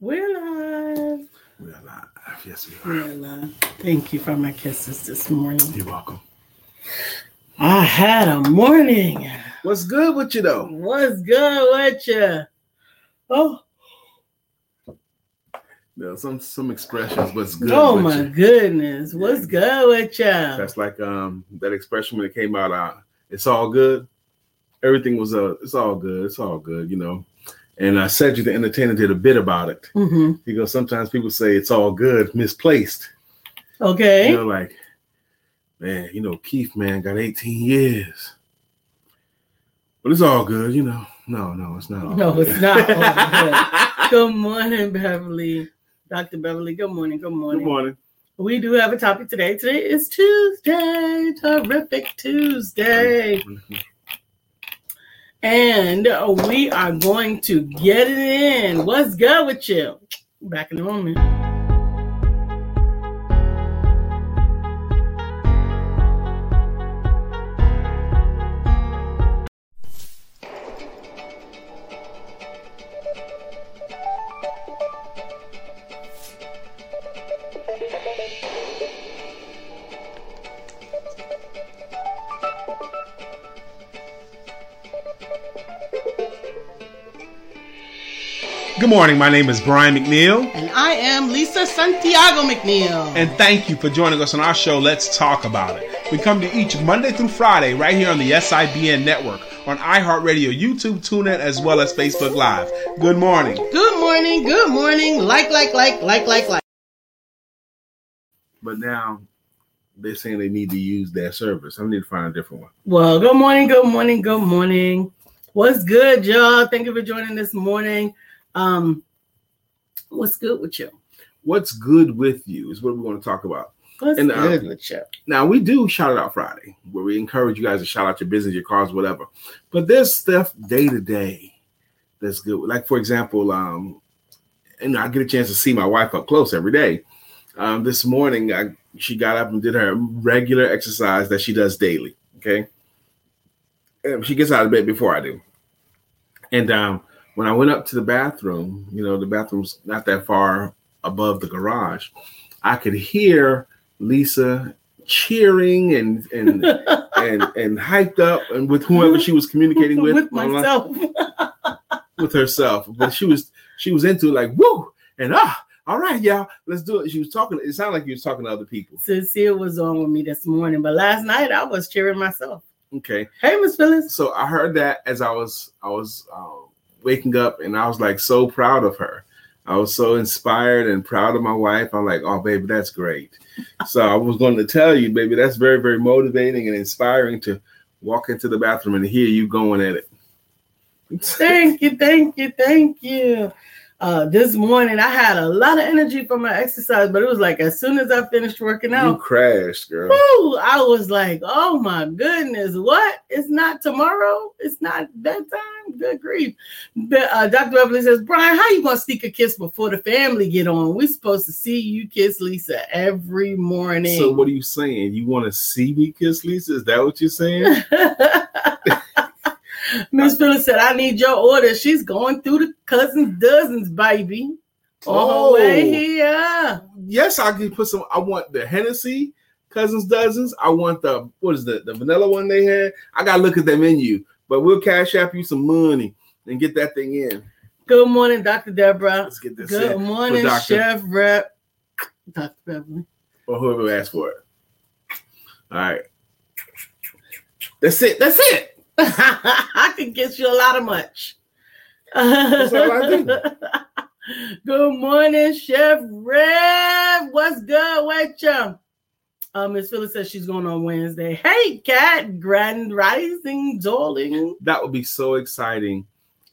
We're live. We're live. Yes, we are. We're live. Thank you for my kisses this morning. You're welcome. I had a morning. What's good with you though? What's good with you? Oh, Yeah, some some expressions. What's good? oh my you. goodness. What's good with you? That's like um that expression when it came out. Uh, it's all good. Everything was uh, it's all good. It's all good. You know. And I said Cedric the Entertainer did a bit about it. hmm He goes, sometimes people say it's all good, misplaced. Okay. You know, like, man, you know, Keith, man, got 18 years. But it's all good, you know. No, no, it's not. all No, good. it's not all good. Good morning, Beverly. Dr. Beverly, good morning. Good morning. Good morning. We do have a topic today. Today is Tuesday, terrific Tuesday. And we are going to get it in. What's good with you? Back in a moment. Good morning. My name is Brian McNeil, And I am Lisa Santiago McNeil. and thank you for joining us on our show, Let's Talk About It. We come to each Monday through Friday right here on the SIBN network, on iHeartRadio, YouTube, TuneIn, as well as Facebook Live. Good morning. good morning, good morning. Like, like, like, like, like, like. But now they're saying they need to use their service. I need to find a different one. Well, good morning, good morning, good morning. What's good, y'all? Thank you for joining this morning. Um, what's good with you? What's good with you is what we want to talk about. What's And, uh, good with you? Now we do shout it out Friday, where we encourage you guys to shout out your business, your cars, whatever. But there's stuff day to day that's good. Like for example, um, and I get a chance to see my wife up close every day. Um, this morning, I, she got up and did her regular exercise that she does daily. Okay, and she gets out of bed before I do. And um, when I went up to the bathroom, you know, the bathroom's not that far above the garage. I could hear Lisa cheering and and and and hyped up and with whoever she was communicating with with myself. with herself. But she was she was into it like woo and ah all right y'all let's do it. She was talking. It sounded like you was talking to other people. Cecile was on with me this morning, but last night I was cheering myself. Okay, Hey, Miss Phyllis. so I heard that as I was I was um, waking up and I was like so proud of her. I was so inspired and proud of my wife. I'm like, oh baby, that's great. so I was going to tell you, baby, that's very very motivating and inspiring to walk into the bathroom and hear you going at it. Thank you, thank you, thank you. Uh, this morning I had a lot of energy for my exercise, but it was like as soon as I finished working out, You crashed, girl. woo, I was like, oh my goodness, what? It's not tomorrow. It's not bedtime. Good grief. But, uh, Dr. Beverly says, Brian, how you gonna sneak a kiss before the family get on? We supposed to see you kiss Lisa every morning. So what are you saying? You want to see me kiss Lisa? Is that what you're saying? Miss Phyllis said, I need your order. She's going through the Cuzins dozens, baby. Oh. Way here. yes, I can put some. I want the Hennessy Cuzins Dozens. I want the what is the the vanilla one they had. I gotta look at the menu, but we'll cash app you some money and get that thing in. Good morning, Dr. Deborah. Let's get this Good in morning, Chef Rev. Dr. Beverly. or whoever asked for it. All right, that's it. That's it. I can get you a lot of much. That's all I do. Good morning, Chef Rev. What's good with you? Uh, Miss Phyllis says she's going on Wednesday. Hey, Cat, Grand Rising, darling. That would be so exciting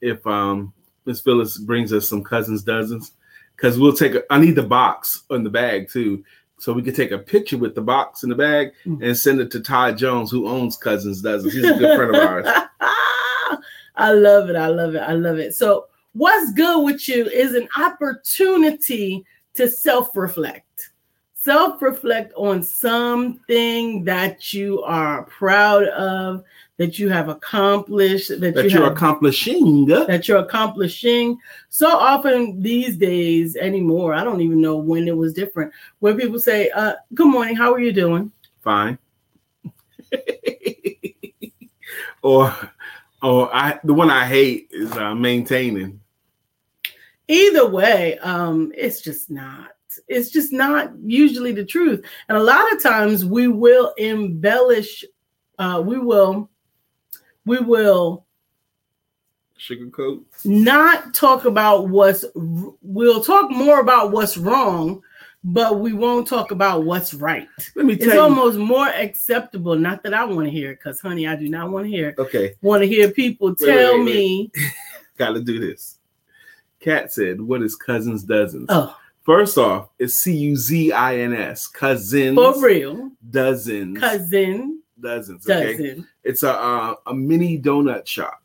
if um Miss Phyllis brings us some Cuzins Dozens because we'll take. A, I need the box in the bag too. So we could take a picture with the box in the bag mm. and send it to Todd Jones, who owns Cuzins Dozens. He's a good friend of ours. I love it. I love it. I love it. So, what's good with you is an opportunity to self reflect. Self reflect on something that you are proud of, that you have accomplished, that, that you you're have, accomplishing. that you're accomplishing. So often these days anymore, I don't even know when it was different. When people say, uh, "Good morning, how are you doing?" Fine. or, or I the one I hate is uh, maintaining. Either way, um, it's just not. It's just not usually the truth, and a lot of times we will embellish. Uh, we will, we will Sugarcoat. not talk about what's we'll talk more about what's wrong but we won't talk about what's right Let me it's tell you. almost more acceptable not that i want to hear it because honey i do not want to hear it Okay, want to hear people Wait, tell wait, wait. me gotta do this. Kat said, "What is Cuzins dozens?" oh First off, it's C U Z I N S. Cousins for real dozens. cousin dozens. Okay, dozen it's a uh, a mini donut shop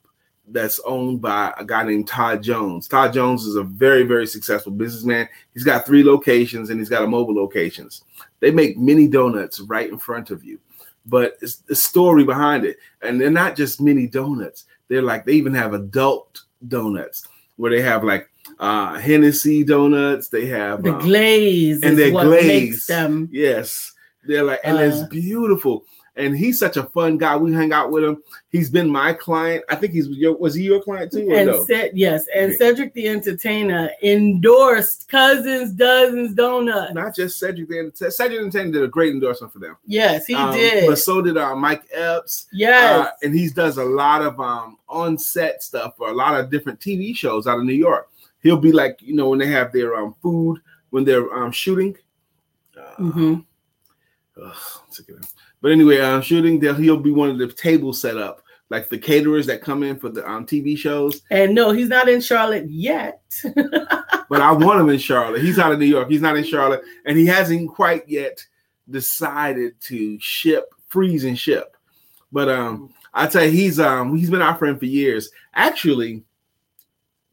that's owned by a guy named Todd Jones. Todd Jones is a very very successful businessman. He's got three locations and he's got a mobile locations. They make mini donuts right in front of you, but it's the story behind it, and they're not just mini donuts. They're like they even have adult donuts where they have like uh Hennessy donuts. They have the um, glaze and they're glazed. them Yes, they're like, and Uh, it's beautiful. And he's such a fun guy. We hang out with him. He's been my client. I think he's your was he your client too? Or and no? said yes and cedric the entertainer endorsed Cuzins dozens donuts Not just Cedric the Entertainer. Cedric the Entertainer did a great endorsement for them. yes he Um, did But so did uh, Mike Epps. yes Uh, and he does a lot of um, on-set stuff for a lot of different TV shows out of New York. He'll be like, you know, when they have their um, food when they're um, shooting. Uh, Mhm. Ugh, him. But anyway, I'm shooting, they'll, he'll be one of the tables set up, like the caterers that come in for the um, TV shows. And no, he's not in Charlotte yet. But I want him in Charlotte. He's out of New York. He's not in Charlotte, and he hasn't quite yet decided to ship, freeze and ship. But um, I tell you, he's um, he's been our friend for years. Actually,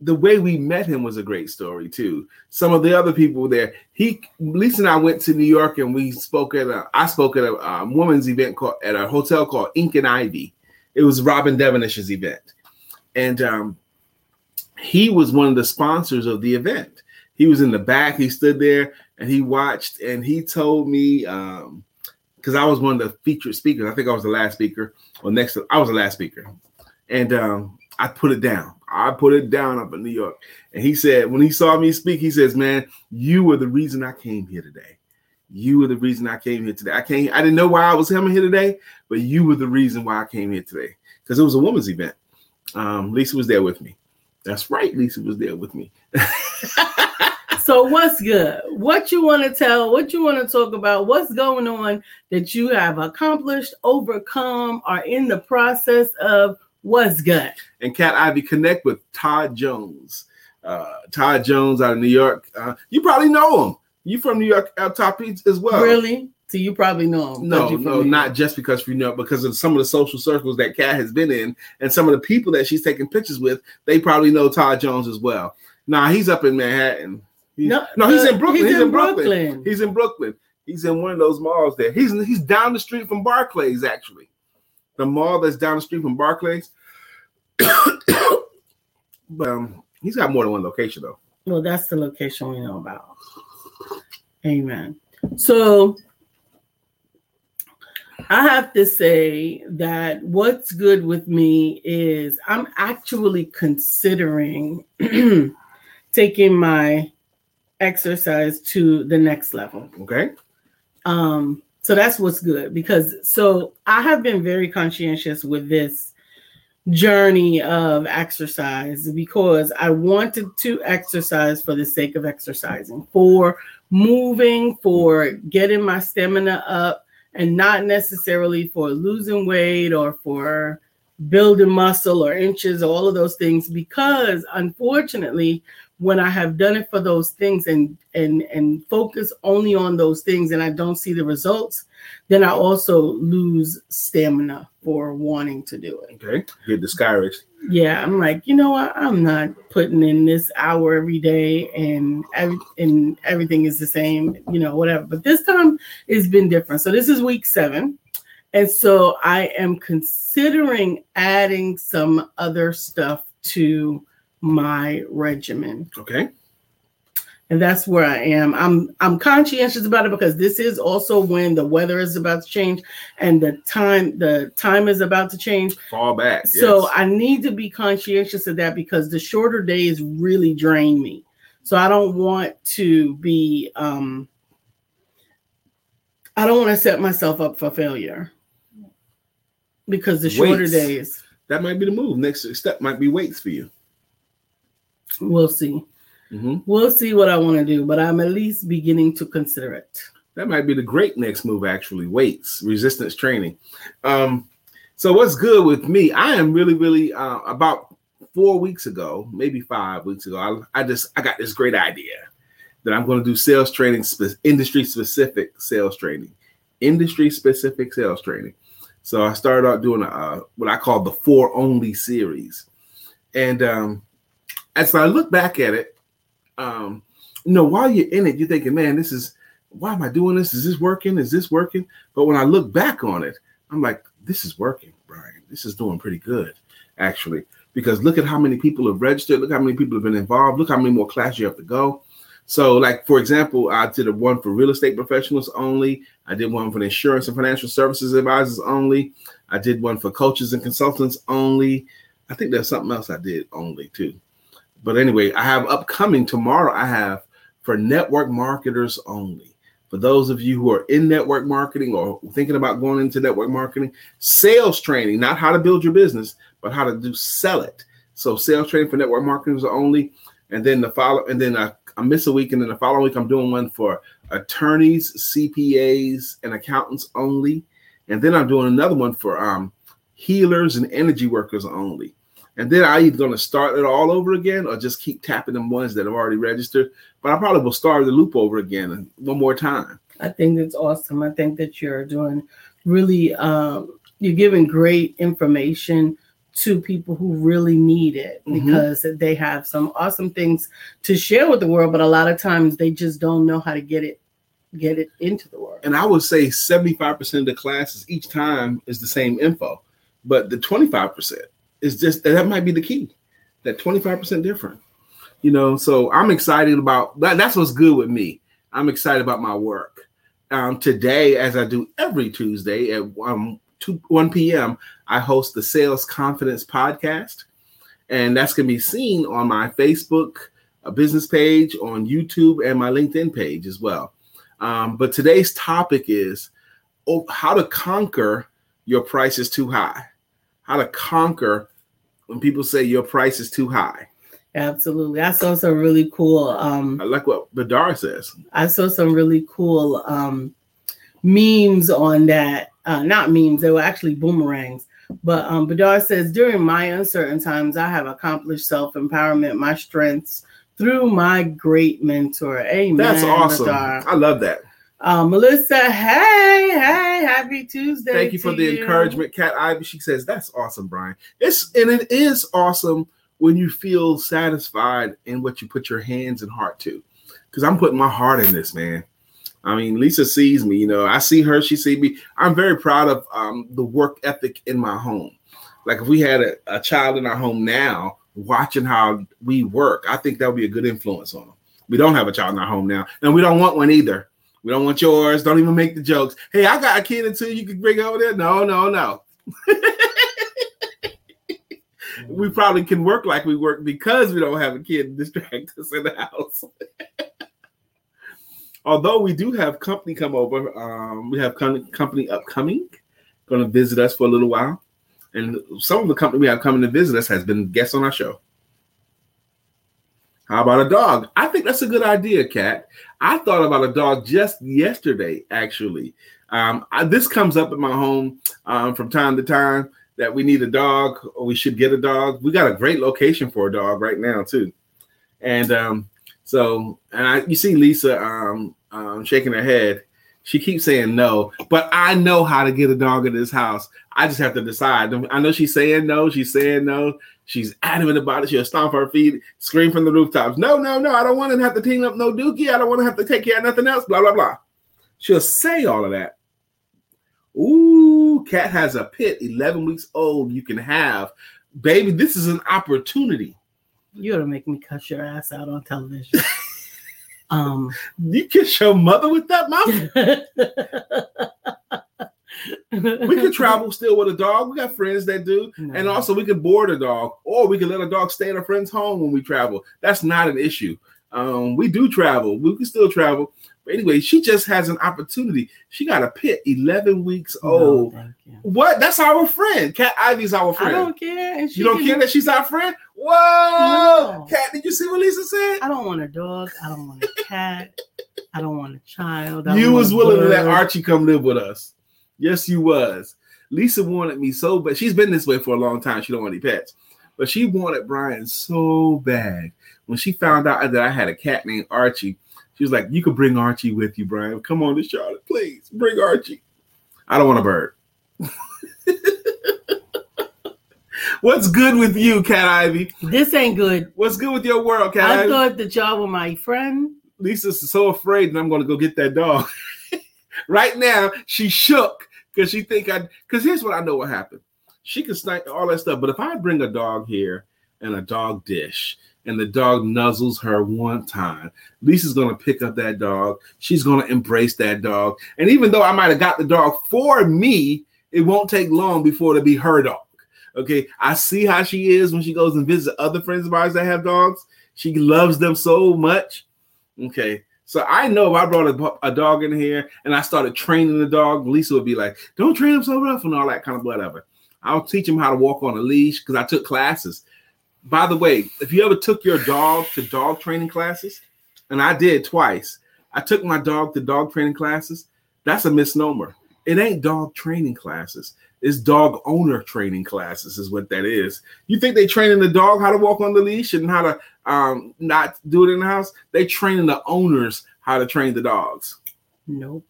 the way we met him was a great story too. Some of the other people there, he, Lisa and I went to New York and we spoke at a, I spoke at a um, women's event called at a hotel called Ink and Ivy. It was Robin Devenish's event, and um, he was one of the sponsors of the event. He was in the back. He stood there and he watched and he told me um because I was one of the featured speakers. I think I was the last speaker or next to I was the last speaker. And um I put it down. I put it down up in New York. And he said, when he saw me speak, he says, Man, you were the reason I came here today. You were the reason I came here today. I came, I didn't know why I was coming here today, but you were the reason why I came here today. Because it was a woman's event. Um, Lisa was there with me. That's right, Lisa was there with me. so what's good? What you want to tell? What you want to talk about? What's going on that you have accomplished, overcome, or in the process of? What's good? and Cat Ivy connect with Todd Jones. Uh, Todd Jones out of New York. Uh, you probably know him. You from New York, El Top as well. really? So you probably know him. No, But you from no, not just because you know, because of some of the social circles that Cat has been in, and some of the people that she's taking pictures with. They probably know Todd Jones as well. Nah, he's up in Manhattan. He's, no, he's uh, in Brooklyn. He's, He's, in Brooklyn. He's in Brooklyn. He's in one of those malls there. He's he's down the street from Barclays, actually. The mall that's down the street from Barclays. but um, he's got more than one location though. Well, that's the location we know about. Amen. So I have to say that what's good with me is I'm actually considering taking my exercise to the next level. Okay. Um, so that's what's good because so I have been very conscientious with this journey of exercise because I wanted to exercise for the sake of exercising, for moving, for getting my stamina up, and not necessarily for losing weight or for building muscle or inches, or all of those things. Because unfortunately, when I have done it for those things and and and focus only on those things and I don't see the results, then I also lose stamina for wanting to do it. Okay. Get discouraged. Yeah, I'm like, you know what? I'm not putting in this hour every day and every, and everything is the same, you know, whatever. But this time it's been different. So this is week 7 And so I am considering adding some other stuff to my regimen. Okay. And that's where I am. I'm I'm conscientious about it because this is also when the weather is about to change and the time the time is about to change. Fall back. So yes. I need to be conscientious of that because the shorter days really drain me. So I don't want to be um I don't want to set myself up for failure because the shorter Weights. days. that might be the move. Next step might be weights for you. We'll see. Mhm. We'll see what I want to do, but I'm at least beginning to consider it. That might be the great next move, actually. Weights, resistance training. Um, so what's good with me? I am really, really uh, about four weeks ago, maybe five weeks ago. I, I just I got this great idea that I'm going to do sales training, spe- industry specific sales training, industry specific sales training. So I started out doing a, uh, what I call the four only series, and um, as I look back at it, um, you know, while you're in it, you're thinking, man, this is why am I doing this? Is this working? Is this working? But when I look back on it, I'm like, this is working, Brian. This is doing pretty good, actually. Because look at how many people have registered. Look how many people have been involved. Look how many more classes you have to go. So, like for example, I did a one for real estate professionals only. I did one for insurance and financial services advisors only. I did one for coaches and consultants only. I think there's something else I did only too. But anyway, I have upcoming tomorrow. I have for network marketers only. For those of you who are in network marketing or thinking about going into network marketing, sales training, not how to build your business, but how to do sell it. So sales training for network marketers only. And then the follow, and then I, I miss a week, and then the following week I'm doing one for attorneys, CPAs, and accountants only. And then I'm doing another one for um, healers and energy workers only. And then I either going to start it all over again or just keep tapping them ones that have already registered. But I probably will start the loop over again one more time. I think that's awesome. I think that you're doing really, um, you're giving great information to people who really need it Mhm. because they have some awesome things to share with the world, but a lot of times they just don't know how to get it get it into the world. And I would say 75% of the classes each time is the same info, but the 25% is just that might be the key. That 25% different. You know, so I'm excited about that. That's what's good with me. I'm excited about my work. Um, today, as I do every Tuesday at um, 2, 1 p.m., I host the Sales Confidence Podcast. And that's going to be seen on my Facebook uh, business page, on YouTube, and my LinkedIn page as well. Um, but today's topic is oh, how to conquer your price is too high. How to conquer when people say your price is too high. Absolutely. I saw some really cool um I like what Badar says. I saw some really cool um, memes on that. Uh, not memes, they were actually boomerangs. But um, says, during my uncertain times, I have accomplished self empowerment, my strengths through my great mentor. Amen. That's awesome. I love that. Uh, Melissa, hey, hey, happy Tuesday. Thank you for the encouragement, Cat Ivy. She says that's awesome, Brian. It's and it is awesome when you feel satisfied in what you put your hands and heart to. Because I'm putting my heart in this, man. I mean, Lisa sees me. You know, I see her. She sees me. I'm very proud of um, the work ethic in my home. Like if we had a, a child in our home now, watching how we work, I think that would be a good influence on them. We don't have a child in our home now, and we don't want one either. We don't want yours. Don't even make the jokes. Hey, I got a kid or two you can bring over there. No, no, no. we probably can work like we work because we don't have a kid to distract us in the house. Although we do have company come over, um, we have com- company upcoming, going to visit us for a little while, and some of the company we have coming to visit us has been guests on our show. How about a dog? I think that's a good idea, Kat. I thought about a dog just yesterday, actually. Um, I, this comes up at my home um, from time to time that we need a dog or we should get a dog. We got a great location for a dog right now, too. And um, so, and I, you see Lisa um, um, shaking her head. She keeps saying no, but I know how to get a dog in this house. I just have to decide. I know she's saying no. She's saying no. She's adamant about it. She'll stomp her feet, scream from the rooftops. No, no, no. I don't want to have to clean up no dookie. I don't want to have to take care of nothing else. Blah, blah, blah. She'll say all of that. Ooh, cat has a pit, 11 weeks old. You can have, baby. This is an opportunity. You're gonna make me cuss your ass out on television. um, You kiss your mother with that mouth. we could travel still with a dog. We got friends that do. No. And also, we could board a dog, or we could let a dog stay at a friend's home when we travel. That's not an issue. Um, we do travel. We can still travel. But anyway, she just has an opportunity. She got a pit, 11 weeks old. you. What? That's our friend. Cat Ivy's our friend. I don't care. She you don't care that she's our friend? Whoa! No. Cat, did you see what Lisa said? I don't want a dog. I don't want a cat. I don't want a child. I You was willing to let. Archie come live with us. Yes, you was. Lisa wanted me so bad. She's been this way for a long time. She don't want any pets. But she wanted Brian so bad. When she found out that I had a cat named Archie, she was like, You could bring Archie with you, Brian. Come on to Charlotte, please. Bring Archie. I don't want a bird. What's good with you, Cat Ivy? This ain't good. What's good with your world, Cat I Ivy? thought that y'all were my friend. Lisa's so afraid that I'm going to go get that dog. right now, she shook because she think I. Because here's what I know what happened. She can snipe all that stuff, but if I bring a dog here and a dog dish, and the dog nuzzles her one time, Lisa's to pick up that dog. She's to embrace that dog, and even though I might have got the dog for me, it won't take long before it'll be her dog. Okay, I see how she is when she goes and visits other friends of ours that have dogs. She loves them so much. Okay. So I know if I brought a, a dog in here and I started training the dog, Lisa would be like, don't train him so rough and all that kind of whatever. I'll teach him how to walk on a leash because I took classes. By the way, if you ever took your dog to dog training classes, and I did twice, I took my dog to dog training classes. That's a misnomer. It ain't dog training classes. It's dog owner training classes, is what that is. You think they training the dog how to walk on the leash and how to um, not do it in the house? They training the owners how to train the dogs. Nope.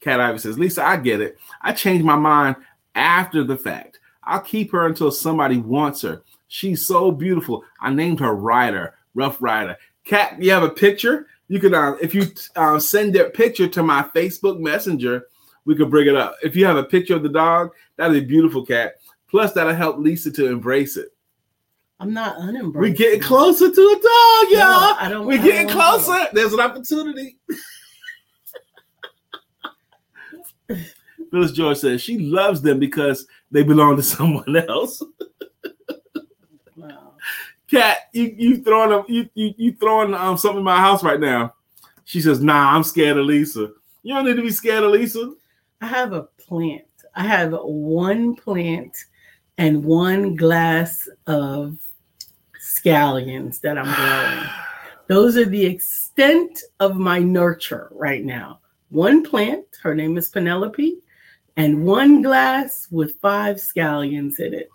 Cat Ivy says, Lisa, I get it. I changed my mind after the fact. I'll keep her until somebody wants her. She's so beautiful. I named her Ryder, Rough Rider. Cat, you have a picture? You can, uh, if you uh, send that picture to my Facebook Messenger, we could bring it up. If you have a picture of the dog, that'd be beautiful, Cat. Plus, that'll help Lisa to embrace it. I'm not unembraced. We're getting closer to a dog, y'all. No, I don't- We're I getting don't closer. There's an opportunity. Phyllis George says she loves them because they belong to someone else. Wow. Cat, you you throwing a, you you you throwing um something in my house right now. She says, "Nah, I'm scared of Lisa." You don't need to be scared of Lisa. I have a plant. I have one plant and one glass of scallions that I'm growing. Those are the extent of my nurture right now. One plant, her name is Penelope, and one glass with five scallions in it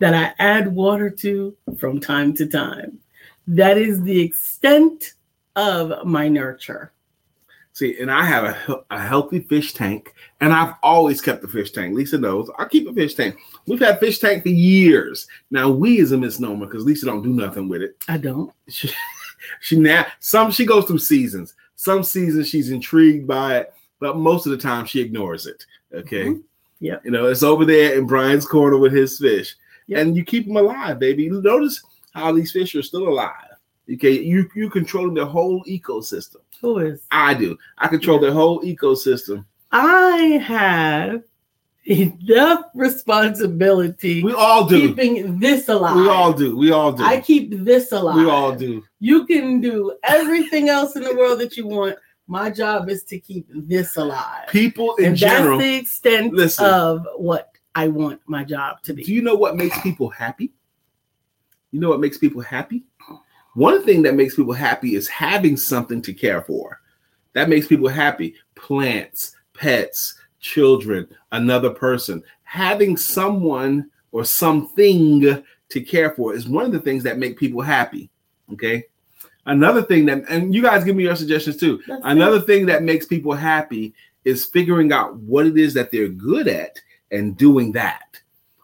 that I add water to from time to time. That is the extent of my nurture. See, and I have a, a healthy fish tank, and I've always kept a fish tank. Lisa knows I keep a fish tank. We've had fish tank for years. Now we is a misnomer because Lisa don't do nothing with it. I don't. She, she now some she goes through seasons. Some seasons she's intrigued by it, but most of the time she ignores it. Okay. Mhm. Yep. You know, it's over there in Brian's corner with his fish. Yep. And you keep them alive, baby. Notice how these fish are still alive. Okay, you you controlling the whole ecosystem. Who is? I do. I control the whole ecosystem. I have enough responsibility We all do. keeping this alive. We all do. We all do. I keep this alive. we all do. You can do everything else in the world that you want. My job is to keep this alive. People in and general. that's the extent Listen. of what I want my job to be. Do you know what makes people happy? You know what makes people happy? One thing that makes people happy is having something to care for. That makes people happy. Plants, pets, children, another person. Having someone or something to care for is one of the things that make people happy. Okay. Another thing that, and you guys give me your suggestions too. That's Another thing that makes people happy is figuring out what it is that they're good at and doing that.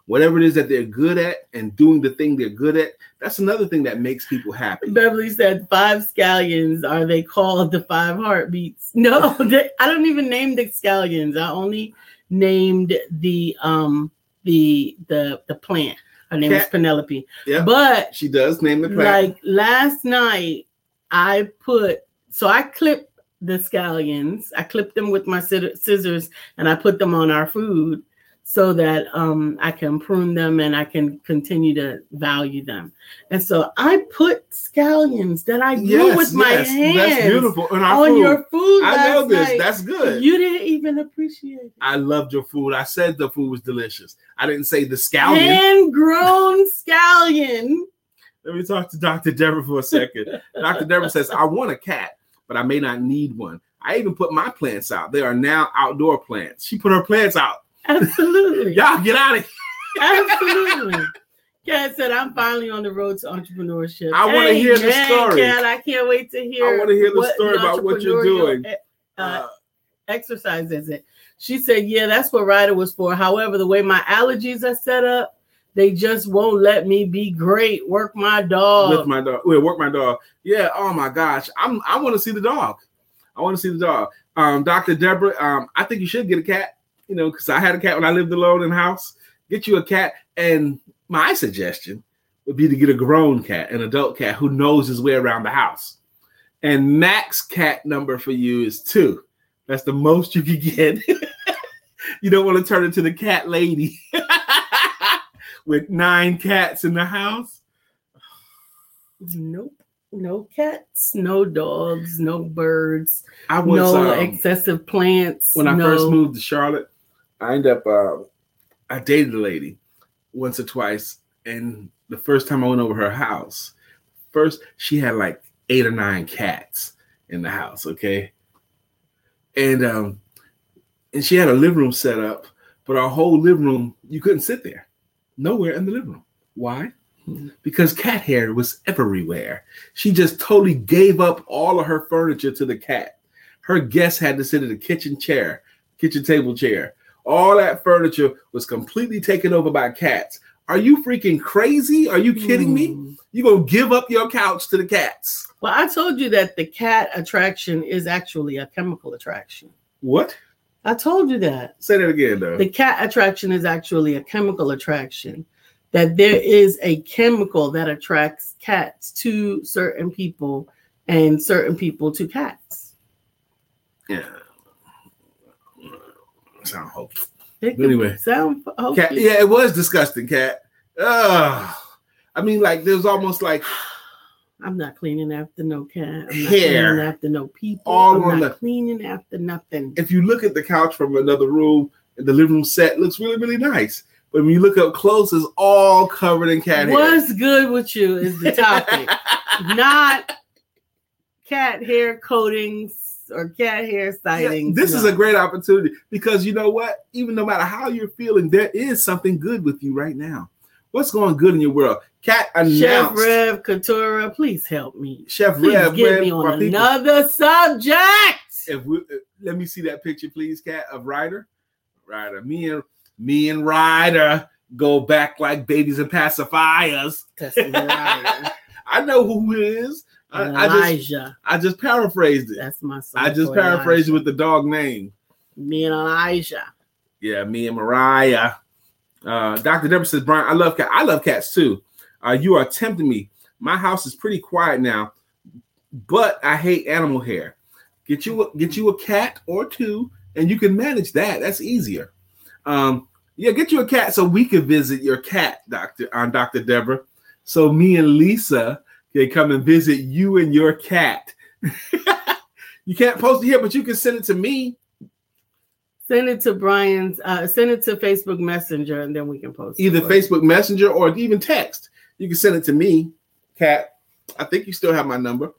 Whatever it is that they're good at and doing the thing they're good at, that's another thing that makes people happy. Beverly said five scallions. Are they called the five heartbeats? No, they, I don't even name the scallions. I only named the um the the the plant. Her name is Penelope. Yeah. But She does name the plant. like last night, I put so I clipped the scallions. I clipped them with my scissors and I put them on our food so that um I can prune them and I can continue to value them. And so I put scallions that I grew with my hands That's beautiful. On food. your food. I know this. night. That's good. You didn't even appreciate it. I loved your food. I said the food was delicious. I didn't say the scallion. Hand grown scallion. Let me talk to Dr. Deborah for a second. Dr. Deborah says, I want a cat, but I may not need one. I even put my plants out. They are now outdoor plants. She put her plants out. Absolutely. Y'all get out of here. Absolutely. Kat said, I'm finally on the road to entrepreneurship. I wanna hear the story. Kat, I can't wait to hear. I wanna hear the story about what you're doing. Uh, Uh, exercise is it? She said, Yeah, that's what Ryder was for. However, the way my allergies are set up, they just won't let me be great. Work my dog. with my dog. Well, work my dog. Yeah. Oh my gosh. I'm. I want to see the dog. I want to see the dog. Um, Dr. Deborah. Um, I think you should get a cat. You know, because I had a cat when I lived alone in house. Get you a cat, and my suggestion would be to get a grown cat, an adult cat who knows his way around the house. And max cat number for you is two. That's the most you can get. you don't want to turn into the cat lady with nine cats in the house. Nope. No cats, no dogs, no birds, I was no um, excessive plants. when I no- first moved to Charlotte. I ended up uh, I dated a lady once or twice, and the first time I went over her house, first she had like eight or nine cats in the house. Okay, and um, and she had a living room set up, but our whole living room you couldn't sit there, nowhere in the living room. Why? Because cat hair was everywhere. She just totally gave up all of her furniture to the cat. Her guests had to sit in a kitchen chair, kitchen table chair. All that furniture was completely taken over by cats. Are you freaking crazy? Are you kidding me? Hmm. You gonna give up your couch to the cats? Well, I told you that the cat attraction is actually a chemical attraction. What? I told you that. Say that again, though. The cat attraction is actually a chemical attraction. That there is a chemical that attracts cats to certain people and certain people to cats. yeah. Sound. It Anyway. sound. Cat, yeah, it was disgusting, cat. Ugh. I mean, like there was almost like I'm not cleaning after no cat. I'm not Hair. cleaning after no people. All I'm on not the- cleaning after nothing. if you look at the couch from another room, the living room set looks really, really nice. But when you look up close, it's all covered in cat hair. What's good with you is the topic, not cat hair coatings or cat hair Yeah, sightings. this is a great opportunity because you know what? Even no matter how you're feeling, there is something good with you right now. What's going good in your world? Cat announced. Chef Rev Couture, please help me. Chef Please Rev, get man, me on people- another subject. if we, uh, let me see that picture, please, Cat of Ryder. Ryder, me and me and Ryder go back like babies and pacifiers. I know who it is. I, I just Elijah. I just paraphrased it. That's my son. I just paraphrased it with the dog name. me and Elijah. Yeah, me and Mariah. Uh, Dr. Deborah says, Brian, I love cat. I love cats too. Uh, you are tempting me. My house is pretty quiet now, but I hate animal hair. Get you a, get you a cat or two, and you can manage that. That's easier. Um, yeah, get you a cat so we can visit your cat, Doctor on Dr. Deborah. So me and Lisa can come and visit you and your cat. you can't post it here, but you can send it to me. Send it to Brian's. Uh, send it to Facebook Messenger, and then we can post. it. either Facebook Messenger or even text. You can send it to me, Cat. I think you still have my number.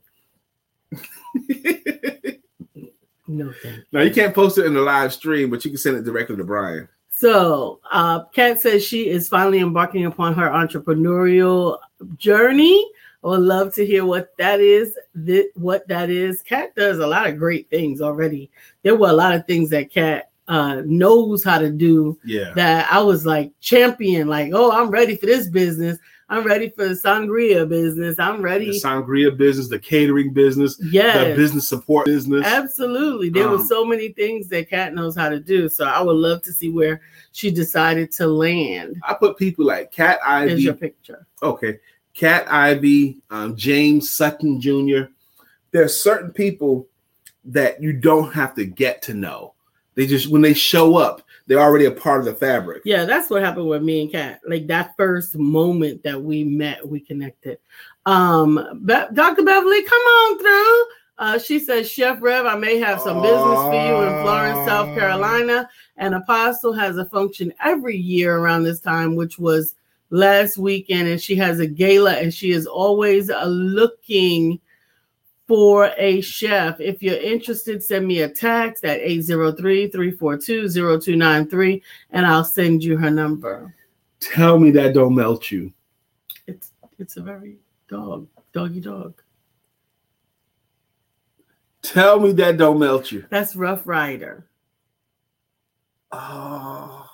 No thank now you can't post it in the live stream, but you can send it directly to Brian. So, uh, Kat says she is finally embarking upon her entrepreneurial journey. I would love to hear what that is. Th- what that is. Kat does a lot of great things already. There were a lot of things that Kat uh, knows how to do Yeah. that I was like champion, like, oh, I'm ready for this business. I'm ready for the sangria business. I'm ready The sangria business, the catering business, yeah the business support business. Absolutely. There were Um, so many things that Kat knows how to do. So I would love to see where she decided to land. I put people like Cat Here's Ivy. your picture. okay, Cat Ivy, um, James Sutton Jr. There's certain people that you don't have to get to know. They just when they show up, they're already a part of the fabric. Yeah, that's what happened with me and Kat. Like that first moment that we met, we connected. Um, Be- Dr. Beverly, come on through. Uh, she says, Chef Rev, I may have some business for you in Florence, South Carolina. And Apostle has a function every year around this time, which was last weekend. And she has a gala, and she is always uh, looking for a chef. If you're interested, send me a text at 803-342-0293 and I'll send you her number. Tell me that don't melt you. It's it's a very dog, doggy dog. Tell me that don't melt you. That's Rough Rider. Oh,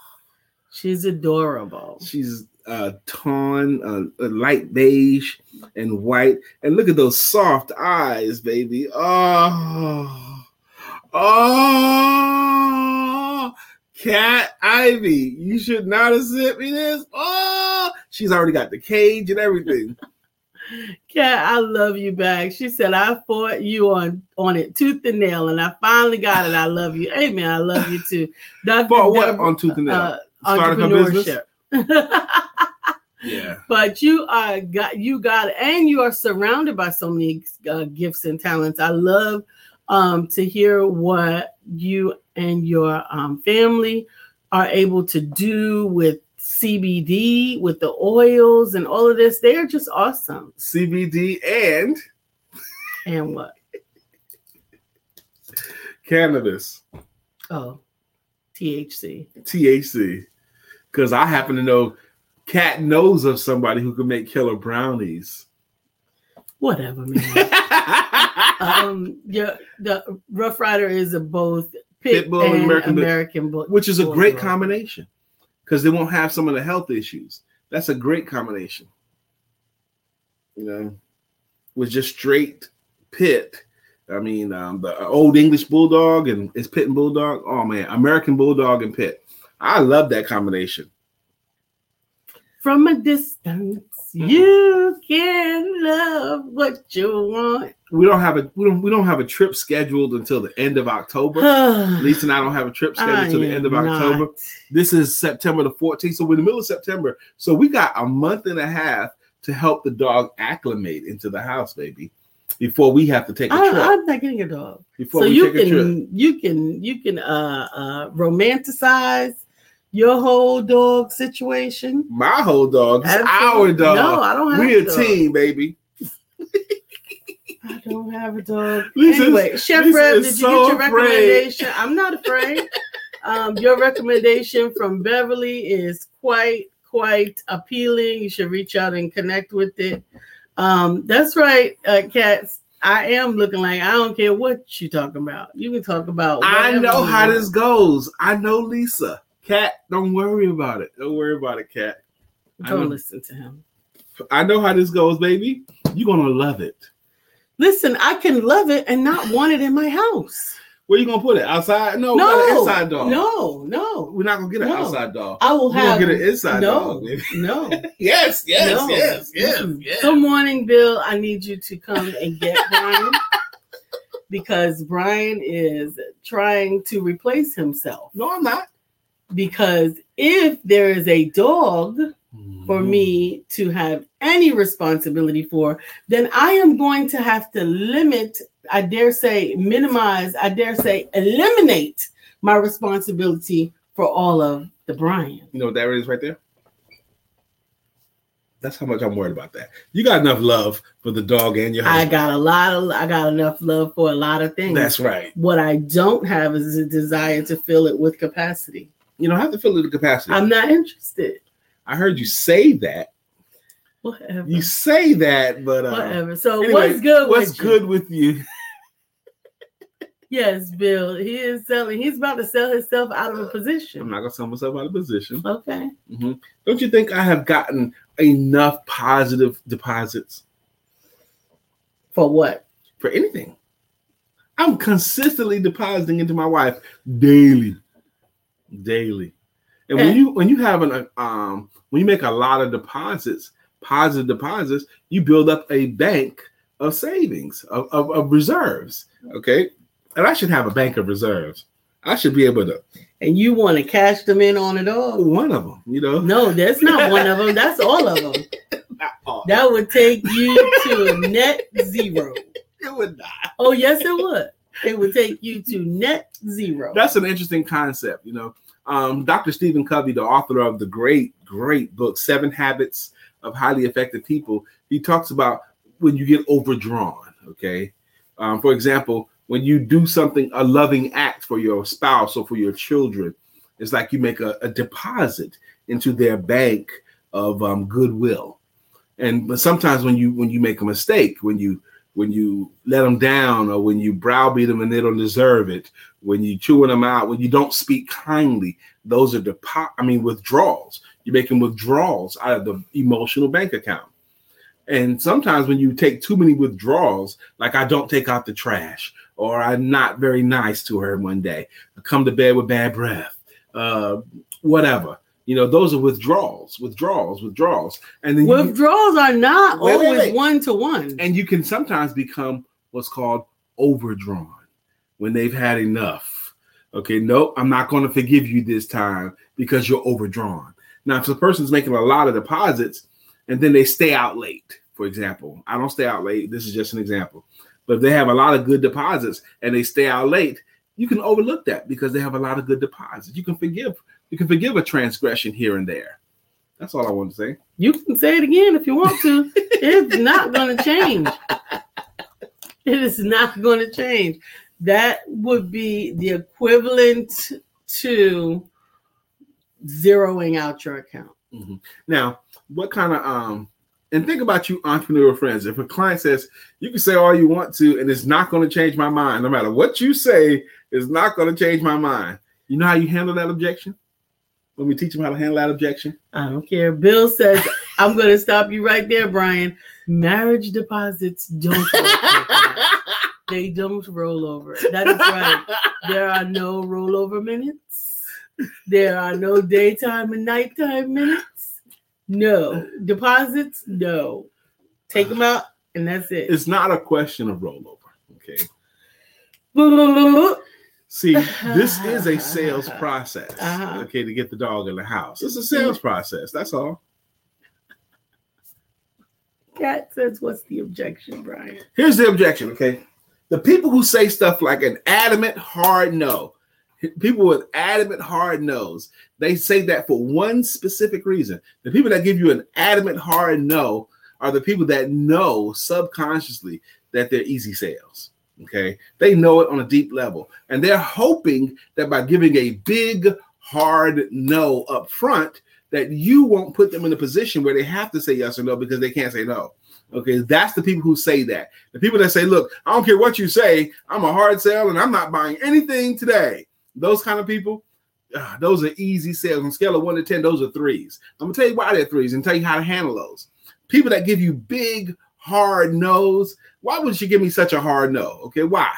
She's adorable. she's uh tawn, uh, light beige and white, and look at those soft eyes, baby. Oh, oh, Cat Ivy, you should not have sent me this. Oh, she's already got the cage and everything. Cat, I love you back. She said I fought you on on it tooth and nail, and I finally got it. I love you. Amen. I love you too. Dr. But what Deborah- on tooth and nail? uh, Starting her business? entrepreneurship. Yeah. but you are got you got and you are surrounded by so many uh, gifts and talents. I love um, to hear what you and your um, family are able to do with CBD, with the oils, and all of this. They are just awesome. CBD and And what? cannabis. Oh, THC. THC. Because I happen to know Cat knows of somebody who can make killer brownies. Whatever, man. um, yeah, the Rough Rider is a both pit, bull and American American, Bull- Which is a great combination. Because they won't have some of the health issues. That's a great combination. You know, with just straight pit. I mean, um, the old English bulldog and it's pit and bulldog. Oh man, American bulldog and pit. I love that combination. From a distance, Mm-hmm. you can love what you want. We don't have a we don't we don't have a trip scheduled until the end of October. Lisa and I don't have a trip scheduled I until the end of am October. not. This is September the 14th. So we're in the middle of September. So we got a month and a half to help the dog acclimate into the house, baby, before we have to take a I, trip. I'm not getting a dog. before so we you take a trip. can you can you can uh uh romanticize your whole dog situation. My whole dog. It's our Absolutely. dog. No, I don't have We're a dog. team, baby. I don't have a dog. Anyway, Chef Lisa Rev, did you so get your afraid. recommendation? I'm not afraid. um, your recommendation from Beverly is quite quite appealing. You should reach out and connect with it. Um, that's right, uh, cats. I am looking like I don't care what you talking about. You can talk about. I know how this goes. I know Lisa. Cat, don't worry about it. Don't worry about it, Cat. Don't listen to him. I know how this goes, baby. You're gonna love it. Listen, I can love it and not want it in my house. Where you gonna put it? Outside? No, we got an No, inside dog. no, no. We're not gonna get an No. outside dog. I will We're gonna have get an inside no, dog. baby. no. Yes, yes, No. yes, yes, Mm-mm. yes. Good morning, Bill. I need you to come and get Brian because Brian is trying to replace himself. No, I'm not. Because if there is a dog for me to have any responsibility for, then I am going to have to limit, I dare say, minimize, I dare say, eliminate my responsibility for all of the Brian. You know what that is right there? That's how much I'm worried about that. You got enough love for the dog and your I got a lot of, I got enough love for a lot of things. That's right. What I don't have is a desire to fill it with capacity. You don't have to fill it to capacity. I'm not interested. I heard you say that. Whatever. You say that, but uh, Whatever. So anyway, what's good? What's with you? good with you? Yes, Bill. He is selling. He's about to sell himself out of a position. I'm not gonna sell myself out of position. Okay. Don't you think I have gotten enough positive deposits For what? for anything. I'm consistently depositing into my wife daily, daily. And when you when you have an um when you make a lot of deposits, positive deposits, you build up a bank of savings of, of, of reserves. Okay, and I should have a bank of reserves. I should be able to And you want to cash them in on it all? one of them. You know, No, that's not one of them. That's all of them. All. That would take you to net zero. it would not. Oh, yes, it would. It would take you to net zero. That's an interesting concept. You know, um, Dr. Stephen Covey, the author of the great, great book Seven Habits of Highly Effective People, he talks about when you get overdrawn. Okay, um, for example, when you do something, a loving act for your spouse or for your children, it's like you make a, a deposit into their bank of um, goodwill. And but sometimes when you when you make a mistake, when you when you let them down or when you browbeat them and they don't deserve it, when you chewing them out, when you don't speak kindly, those are depo- I mean withdrawals. You're making withdrawals out of the emotional bank account. And sometimes when you take too many withdrawals, like I don't take out the trash, or I'm not very nice to her one day, I come to bed with bad breath, uh, whatever. You know, those are withdrawals, withdrawals, withdrawals. And then you, Withdrawals are not Wait, always one to one. and you can sometimes become what's called overdrawn when they've had enough. Okay, no, I'm not going to forgive you this time because you're overdrawn. Now, if the person's making a lot of deposits and then they stay out late, for example, I don't stay out late. This is just an example. But if they have a lot of good deposits and they stay out late, you can overlook that because they have a lot of good deposits. You can forgive. You can forgive a transgression here and there. That's all I want to say. You can say it again if you want to. it's not going to change. It is not going to change. That would be the equivalent to zeroing out your account. Now, what kind of um and think about you entrepreneurial friends. If a client says you can say all you want to, and it's not going to change my mind, no matter what you say, it's not going to change my mind. You know how you handle that objection? Let me teach them how to handle that objection. I don't care. Bill says, I'm going to stop you right there, Brian. Marriage deposits don't they don't roll over. That is right. There are no rollover minutes. There are no daytime and nighttime minutes. No. Deposits, no. Take them out and that's it. It's not a question of rollover. Okay. See, this is a sales process. Uh-huh. Okay, to get the dog in the house. It's a sales process. That's all. Cat says, What's the objection, Brian? Here's the objection, okay? The people who say stuff like an adamant hard no, people with adamant hard no's, they say that for one specific reason. The people that give you an adamant hard no are the people that know subconsciously that they're easy sales. Okay, they know it on a deep level, and they're hoping that by giving a big hard no up front, that you won't put them in a position where they have to say yes or no because they can't say no. Okay, that's the people who say that. The people that say, "Look, I don't care what you say, I'm a hard sell and I'm not buying anything today." Those kind of people, ah, those are easy sales. On a scale of one to ten, those are threes. I'm gonna tell you why they're threes and tell you how to handle those. People that give you big, hard no's. Why would she give me such a hard no? Okay, why?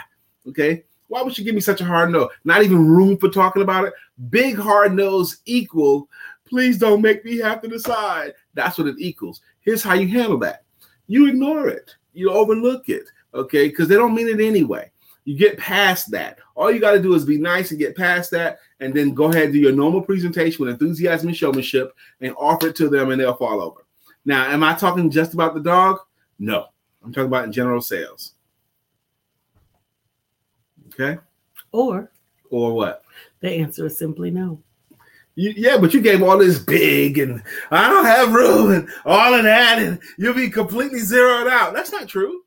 Okay, why would she give me such a hard no? Not even room for talking about it. Big hard no's equal. Please don't make me have to decide. That's what it equals. Here's how you handle that you ignore it, you overlook it, okay? Because they don't mean it anyway. You get past that. All you got to do is be nice and get past that, and then go ahead and do your normal presentation with enthusiasm and showmanship and offer it to them, and they'll fall over. Now, am I talking just about the dog? No, I'm talking about in general sales. Okay, Or or what? the answer is simply no. You, yeah, but you gave all this big and I don't have room and all of that, and you'll be completely zeroed out. That's not true.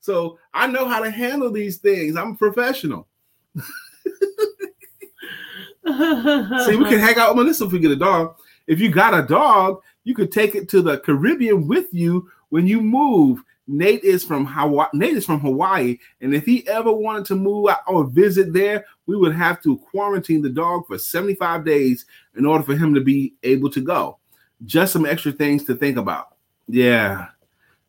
So I know how to handle these things. I'm a professional. See, we can hang out with Melissa if we get a dog. If you got a dog, you could take it to the Caribbean with you when you move. Nate is from Hawaii. Nate is from Hawaii, and if he ever wanted to move or visit there, we would have to quarantine the dog for 75 days in order for him to be able to go. Just some extra things to think about. Yeah.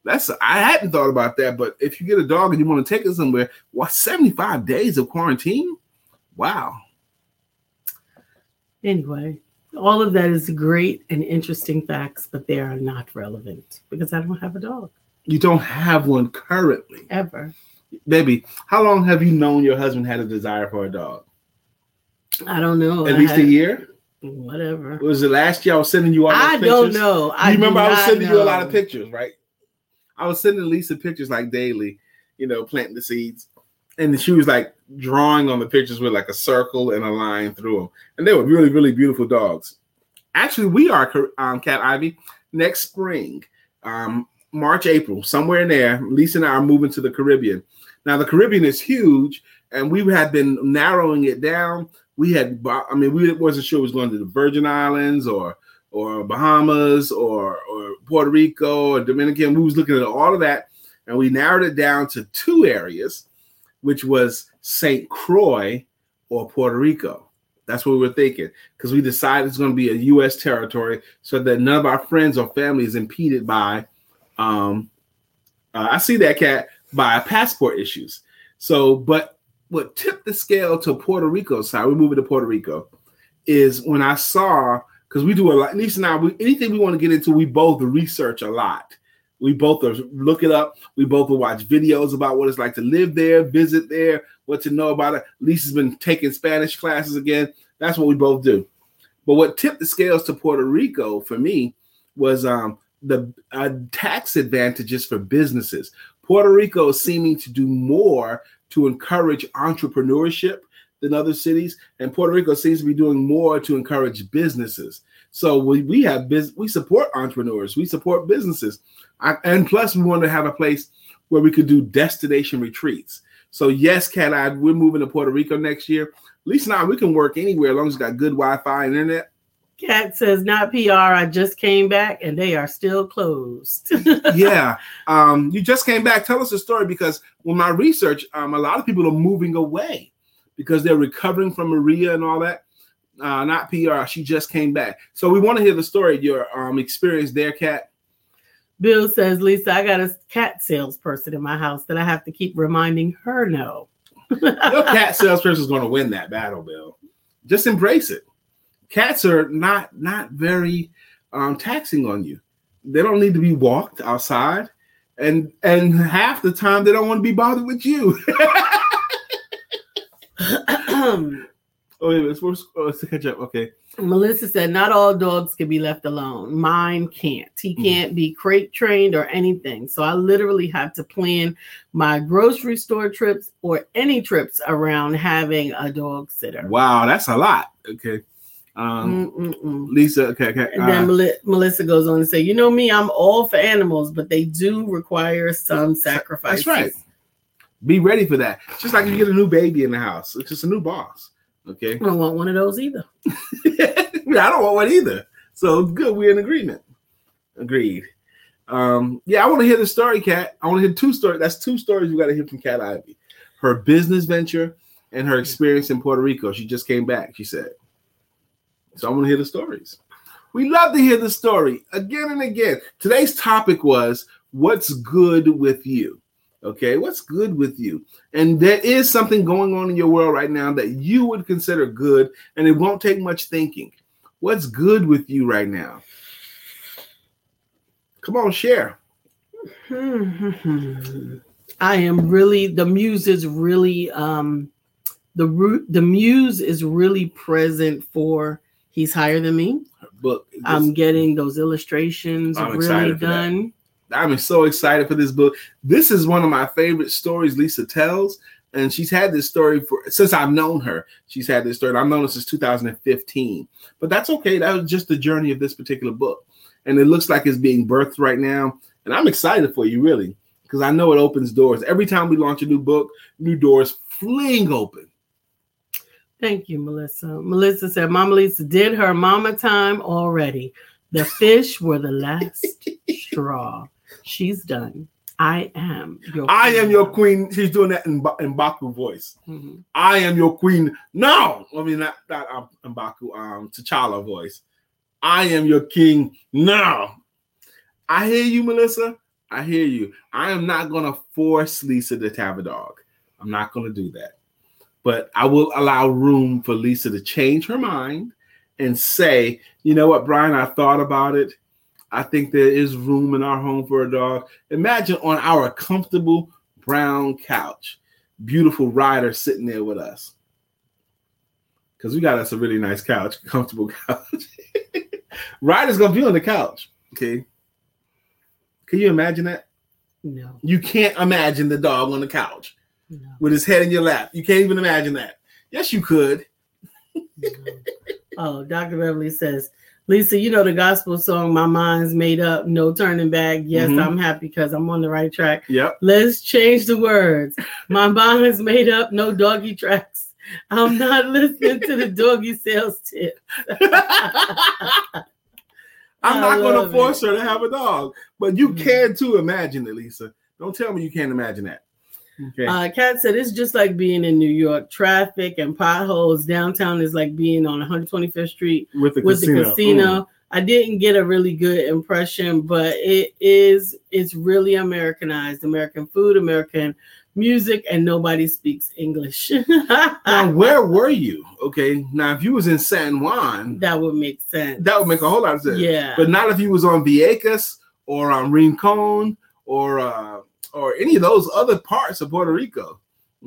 That's I hadn't thought about that, but if you get a dog and you want to take it somewhere, what 75 days of quarantine? Wow. Anyway, all of that is great and interesting facts, but they are not relevant because I don't have a dog. You don't have one currently. Ever. Baby, how long have you known your husband had a desire for a dog? I don't know. At I least a year? Whatever. Was it last year I was sending you all I pictures? don't know. You I remember I was sending you a lot of pictures, right? I was sending Lisa pictures like daily, you know, planting the seeds. And she was like drawing on the pictures with like a circle and a line through them. And they were really, really beautiful dogs. Actually, we are um, Cat Ivy next spring, um, March, April, somewhere in there. Lisa and I are moving to the Caribbean. Now, the Caribbean is huge, and we had been narrowing it down. We had, I mean, we wasn't sure it was going to the Virgin Islands or or Bahamas or or Puerto Rico or Dominican. We was looking at all of that, and we narrowed it down to two areas, which was St. Croix or Puerto Rico. That's what we were thinking because we decided it's going to be a U.S. territory, so that none of our friends or family is impeded by. Um, uh, I see that cat by passport issues. So, but what tipped the scale to Puerto Rico side, we're moving to Puerto Rico, is when I saw because we do a lot. Lisa and I, we, anything we want to get into, we both research a lot. We both are look it up. We both will watch videos about what it's like to live there, visit there, what to know about it. Lisa's been taking Spanish classes again. That's what we both do. But what tipped the scales to Puerto Rico for me was um, the uh, tax advantages for businesses. Puerto Rico is seeming to do more to encourage entrepreneurship than other cities, and Puerto Rico seems to be doing more to encourage businesses. So we, we have biz, we support entrepreneurs, we support businesses, I, and plus we want to have a place where we could do destination retreats. So yes, Cat Ivy, we're moving to Puerto Rico next year. Lisa and I, we can work anywhere as long as it's got good Wi-Fi and internet. Cat says, not PR. I just came back and they are still closed. yeah. Um, you just came back. Tell us a story because when my research, um, a lot of people are moving away because they're recovering from Maria and all that. Uh, not PR. She just came back. So we want to hear the story, your um, experience there, Cat. Bill says, Lisa, I got a cat salesperson in my house that I have to keep reminding her no. Your cat salesperson is going to win that battle, Bill. Just embrace it. Cats are not not very um, taxing on you. They don't need to be walked outside, and and half the time they don't want to be bothered with you. oh, wait, let's, let's, let's catch up. Okay. Melissa said, not all dogs can be left alone. Mine can't. He can't be crate trained or anything. So I literally have to plan my grocery store trips or any trips around having a dog sitter. Wow, that's a lot. Okay. Um, Mm-mm-mm. Lisa, okay, okay. And then uh, Meli- Melissa goes on to say, you know me, I'm all for animals, but they do require some sacrifice. That's right. Be ready for that. Just like you get a new baby in the house, it's just a new boss. Okay. I don't want one of those either. I don't want one either. So good, we're in agreement. Agreed. Um, yeah, I want to hear the story, Cat. I want to hear two stories. That's two stories you got to hear from Cat Ivy. Her business venture and her experience in Puerto Rico. She just came back, she said. So I want to hear the stories. We love to hear the story again and again. Today's topic was what's good with you? Okay, what's good with you? And there is something going on in your world right now that you would consider good, and it won't take much thinking. What's good with you right now? Come on, share. I am really the muse is really um the root the muse is really present for he's higher than me. Book. I'm getting those illustrations I'm really done. I'm so excited for this book. This is one of my favorite stories Lisa tells, and she's had this story for since I've known her. She's had this story. I've known her since 2015, but that's okay. That was just the journey of this particular book, and it looks like it's being birthed right now. And I'm excited for you, really, because I know it opens doors. Every time we launch a new book, new doors fling open. Thank you, Melissa. Melissa said, Mama Lisa did her mama time already. The fish were the last straw. She's done. I am your I am your queen. She's doing that in, in Mbaku voice. Mhm. I am your queen. now. I mean not not um, Mbaku, um T'Challa voice. I am your king now. I hear you, Melissa. I hear you. I am not going to force Lisa to have a dog. I'm not going to do that. But I will allow room for Lisa to change her mind and say, you know what, Brian, I thought about it. I think there is room in our home for a dog. Imagine on our comfortable brown couch, beautiful Ryder sitting there with us. Because we got us a really nice couch, comfortable couch. Ryder's gonna be on the couch. Okay. Can you imagine that? No. You can't imagine the dog on the couch No. with his head in your lap. You can't even imagine that. Yes, you could. no. oh, Dr. Beverly says, Lisa, you know the gospel song, My Mind's Made Up, No Turning Back. Yes, Mhm. I'm happy because I'm on the right track. Yep. Let's change the words. My mind's made up, no doggy tracks. I'm not listening to the doggy sales tip. I'm not going to force her to have a dog, but you Mhm. can too imagine it, Lisa. Don't tell me you can't imagine that. Okay. Uh, Kat said it's just like being in New York. Traffic and potholes. Downtown is like being on 125th Street with the with casino. the casino. Mm. I didn't get a really good impression, but it is it's really Americanized. American food, American music, and nobody speaks English. Now, where were you? Okay. Now, if you was in San Juan, that would make sense. that would make a whole lot of sense. yeah. But not if you was on Vieques or on Rincon or uh, or any of those other parts of Puerto Rico.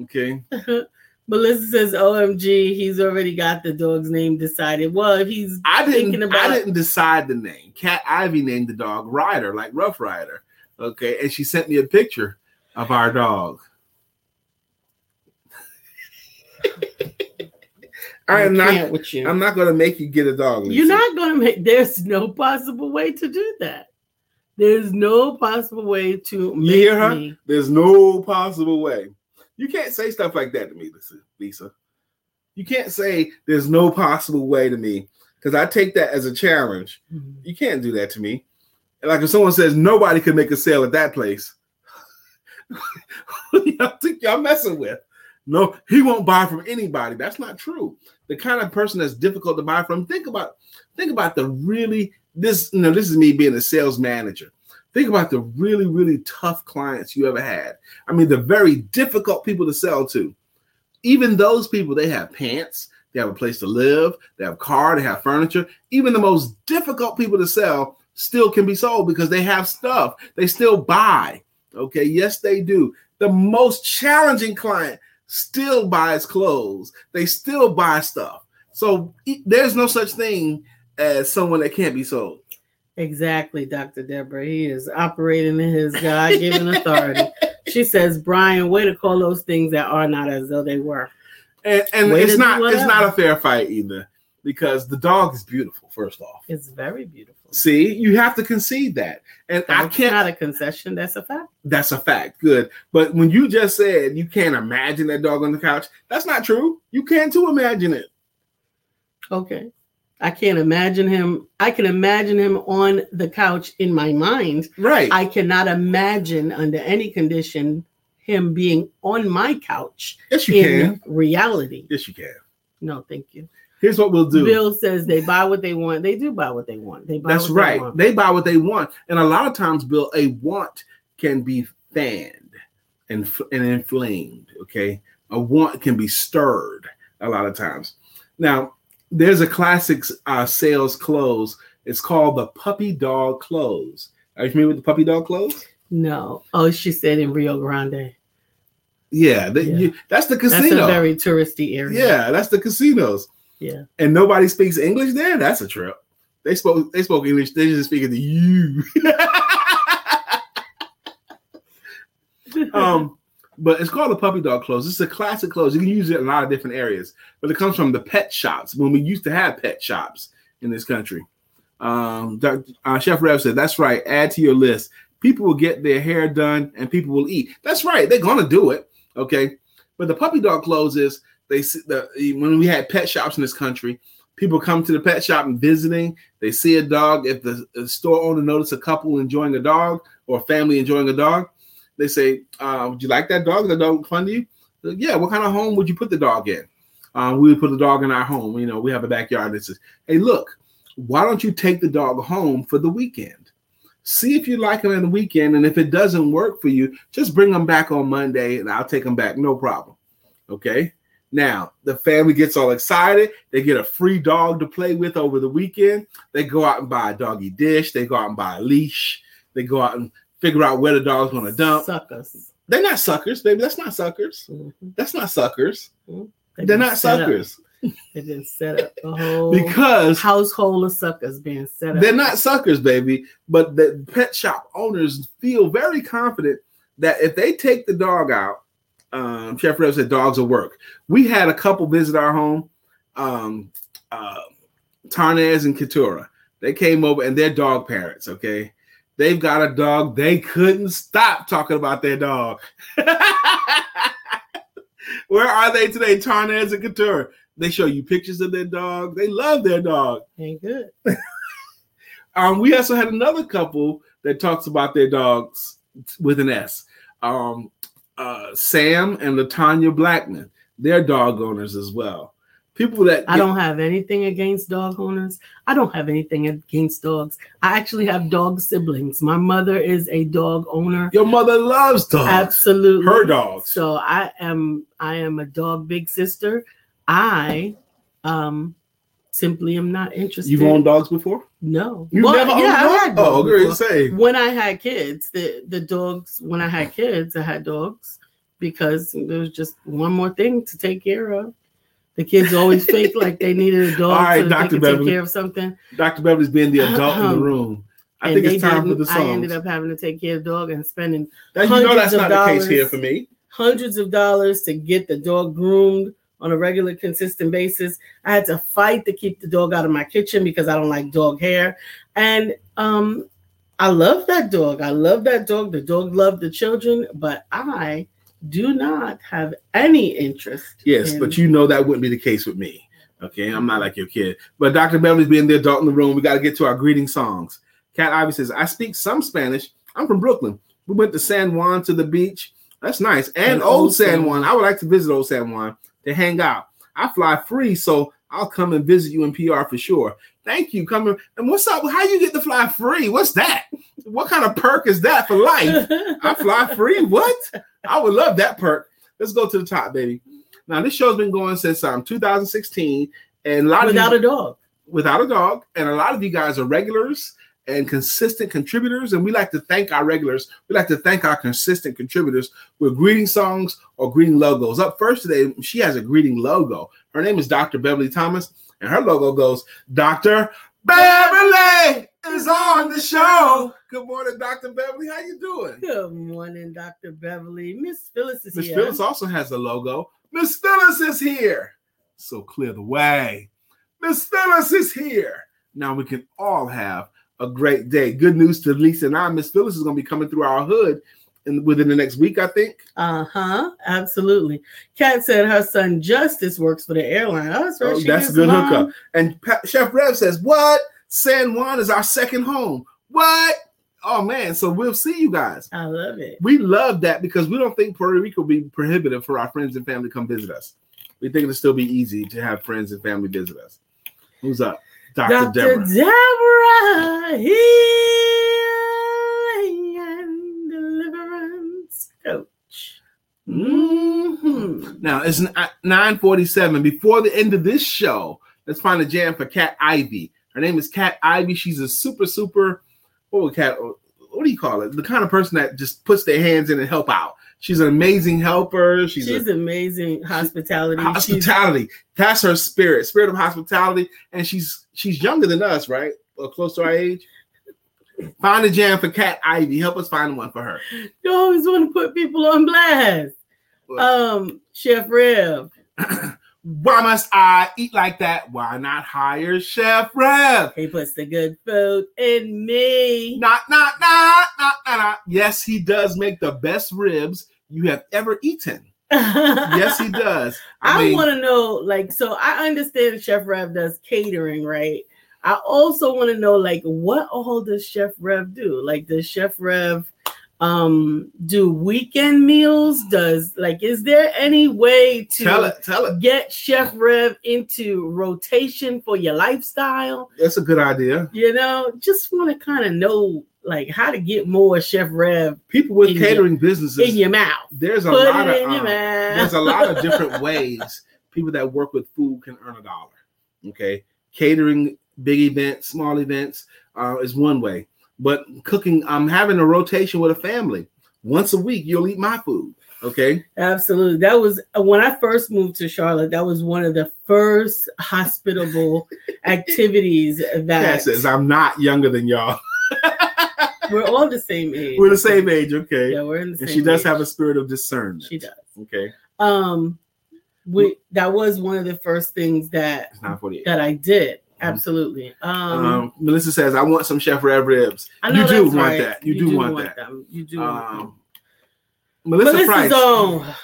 Okay. Melissa says, "OMG, he's already got the dog's name decided." Well, if he's I Thinking didn't. about- I didn't decide the name. Cat Ivy named the dog Ryder, like Rough Rider. Okay, and she sent me a picture of our dog. I am not. with you. I'm not going to make you get a dog. You're not going to make. There's no possible way to do that. There's no possible way to make hear her? me. There's no possible way. You can't say stuff like that to me, Lisa. You can't say there's no possible way to me because I take that as a challenge. Mm-hmm. You can't do that to me. Like if someone says nobody could make a sale at that place, y'all think y'all messing with? No, he won't buy from anybody. That's not true. The kind of person that's difficult to buy from. Think about, think about the really this. You know, this is me being a sales manager. Think about the really, really tough clients you ever had. I mean, the very difficult people to sell to. Even those people, they have pants, they have a place to live, they have a car, they have furniture. Even the most difficult people to sell still can be sold because they have stuff. They still buy. Okay, yes, they do. The most challenging client still buys clothes. They still buy stuff. So there's no such thing as someone that can't be sold. Exactly, Dr. Deborah. He is operating in his God given authority. She says, Brian, way to call those things that are not as though they were. And, and it's not it's not a fair fight either because the dog is beautiful. First off, It's very beautiful. see, you have to concede that, and I can't. not a concession, that's a fact. That's a fact. Good. But when you just said you can't imagine that dog on the couch, that's not true. You can too imagine it. Okay. I can't imagine him. I can imagine him on the couch in my mind. Right. I cannot imagine under any condition him being on my couch yes, you in can. reality. Yes, you can. No, thank you. Here's what we'll do. Bill says they buy what they want. They do buy what they want. They buy That's they right. want. They buy what they want, and a lot of times, Bill, a want can be fanned and and inflamed. Okay, a want can be stirred a lot of times. Now, there's a classic uh, sales close. It's called the puppy dog close. Are you familiar with the puppy dog close? No. Oh, she said in Rio Grande. Yeah, the- Yeah. you- that's the casino. That's a very touristy area. yeah, that's the casinos. Yeah. And nobody speaks English there. That's a trip. They spoke. They spoke English. They just speaking to you. um, but it's called the puppy dog close. It's a classic close. You can use it in a lot of different areas, but it comes from the pet shops when we used to have pet shops in this country. Um, uh, Chef Rev said, "That's right. Add to your list. People will get their hair done, and people will eat. That's right. They're gonna do it. Okay. But the puppy dog close is they the when we had pet shops in this country." People come to the pet shop and visiting. They see a dog. If the, the store owner notice a couple enjoying a dog or a family enjoying a dog, they say, uh, "Would you like that dog? Is that dog fun to you?" Like, yeah. What kind of home would you put the dog in? Um, we would put the dog in our home. You know, we have a backyard. That says, "Hey, look, why don't you take the dog home for the weekend? See if you like him in the weekend, and if it doesn't work for you, just bring him back on Monday, and I'll take him back, no problem. Okay. Now the family gets all excited. They get a free dog to play with over the weekend. They go out and buy a doggy dish. They go out and buy a leash. They go out and figure out where the dog's to dump. Suckers. They're not suckers, baby. That's not suckers. Mhm. That's not suckers. They They're not up. suckers They just set up a whole because household of suckers being set up. they're not suckers, baby. But the pet shop owners feel very confident that if they take the dog out, um, Chef Rev said dogs will work. We had a couple visit our home, um, uh, Tarnez and Keturah. They came over and they're dog parents. Okay, they've got a dog. They couldn't stop talking about their dog. Where are they today, Tarnez and Keturah? They show you pictures of their dog. They love their dog. Ain't good. Um, we also had another couple that talks about their dogs with an S. Um, uh, Sam and Latanya Blackman. They're dog owners as well. People that I don't have anything against dog owners. I don't have anything against dogs. I actually have dog siblings. My mother is a dog owner. Your mother loves dogs. Absolutely. Her dogs. So I am I am a dog big sister. I um simply am not interested. You've owned dogs before? no. You've Well, never owned yeah, a I had Oh, great. Say. When I had kids, the the dogs. When I had kids, I had dogs because there was just one more thing to take care of. The kids always fake like they needed a dog All right, so Dr. they Beverly. take care of something. Dr. Beverly's being the adult in the room. I think it's time for the I ended up having to take care of the dog and spending Now, you know hundreds that's of not the case dollars. here for me. hundreds of dollars to get the dog groomed on a regular, consistent basis. I had to fight to keep the dog out of my kitchen because I don't like dog hair. And um, I love that dog. I love that dog. The dog loved the children, but I do not have any interest. Yes, in- but you know that wouldn't be the case with me. Okay, I'm not like your kid. But Dr. Beverly's being the adult in the room. We got to get to our greeting songs. Cat Ivy says, I speak some Spanish. I'm from Brooklyn. We went to San Juan to the beach. That's nice. And, And Old Old San San Juan. I would like to visit Old San Juan to hang out. I fly free, so I'll come and visit you in PR for sure. Thank you. Coming. And what's up? How you get to fly free? What's that? What kind of perk is that for life? I fly free. What? I would love that perk. Let's go to the top, baby. Now this show's been going since um 2016, and a lot Without of a dog. without a dog, and a lot of you guys are regulars and consistent contributors, and we like to thank our regulars. We like to thank our consistent contributors with greeting songs or greeting logos. Up first today, she has a greeting logo. Her name is Dr. Beverly Thomas, and her logo goes Dr. Beverly is on the show. Good morning, Dr. Beverly. How you doing? Good morning, Dr. Beverly. Miss Phyllis is Miss here. Miss Phyllis also has a logo. Miss Phyllis is here. So clear the way. Miss Phyllis is here. Now we can all have a great day. Good news to Lisa and I. Miss Phyllis is going to be coming through our hood in, within the next week, I think. Uh huh. Absolutely. Kat said her son Justice works for the airline. Oh, that's right. Oh, that's a good along. hookup. And Pa- Chef Rev says, What? San Juan is our second home. What? Oh, man. So we'll see you guys. I love it. We love that because we don't think Puerto Rico will be prohibitive for our friends and family to come visit us. We think it'll still be easy to have friends and family visit us. Who's up? Dr. Dr. Deborah. Deborah, healing and deliverance coach. Mhm. Now it's 947. Before the end of this show, let's find a jam for Cat Ivy. Her name is Cat Ivy. She's a super, super, what would Cat, what do you call it? The kind of person that just puts their hands in and help out. She's an amazing helper. She's, She's, a amazing hospitality. She's, hospitality. That's her spirit, spirit of hospitality. And she's she's younger than us, right? Or close to our age. Find a jam for Cat Ivy. Help us find one for her. you always want to put people on blast. What? Um, Chef Rev. Why must I eat like that? Why not hire Chef Rev? He puts the good food in me. Not, not, not, not, not, not. Yes, he does make the best ribs you have ever eaten. Yes, he does. I, I, mean, want to know, like, so I understand Chef Rev does catering, right? I also want to know, like, what all does Chef Rev do? Like, does Chef Rev um do weekend meals? Does like is there any way to Tell it, tell it. get Chef Rev into rotation for your lifestyle? That's a good idea. You know, just want to kind of know like how to get more Chef Rev People with In your- catering businesses, in your mouth. there's a Put lot of um, mouth. there's a lot of different ways people that work with food can earn a dollar. Okay, catering big events, small events uh, is one way, but cooking, I'm having a rotation with a family. Once a week, you'll eat my food. Okay, Absolutely. That was when I first moved to Charlotte. That was one of the first hospitable activities that says I'm not younger than y'all. we're all the same age. We're the same age. Okay, Yeah, we're in the same. and she does age. have a spirit of discernment. She does. Okay, Um, we that was one of the first things that that I did. Absolutely. Um, Um, Melissa says, "I want some Chef Rev ribs." I you do that's want right. that. You, do, want, that. them. You do. Um, Melissa Melissa's Price. on.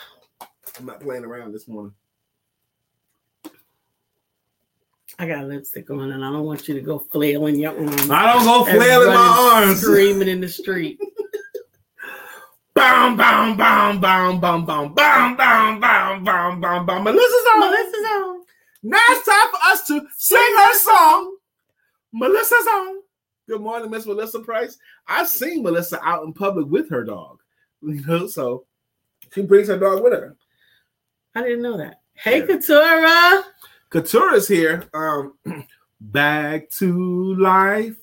I'm not playing around this morning. I got lipstick on, and I don't want you to go flailing your arms. I don't go flailing my arms. screaming in the street. Bam, bam, bam, bam, bam, bam, bam, bam, bam, bam, bam, bam. Melissa's on. Melissa's on. Now it's time for us to sing her song. Melissa's on. Good morning, Miss Melissa Price. I've seen Melissa out in public with her dog. You know, so she brings her dog with her. I didn't know that. Hey, Yeah. Keturah. Couture is here. Um, back to life.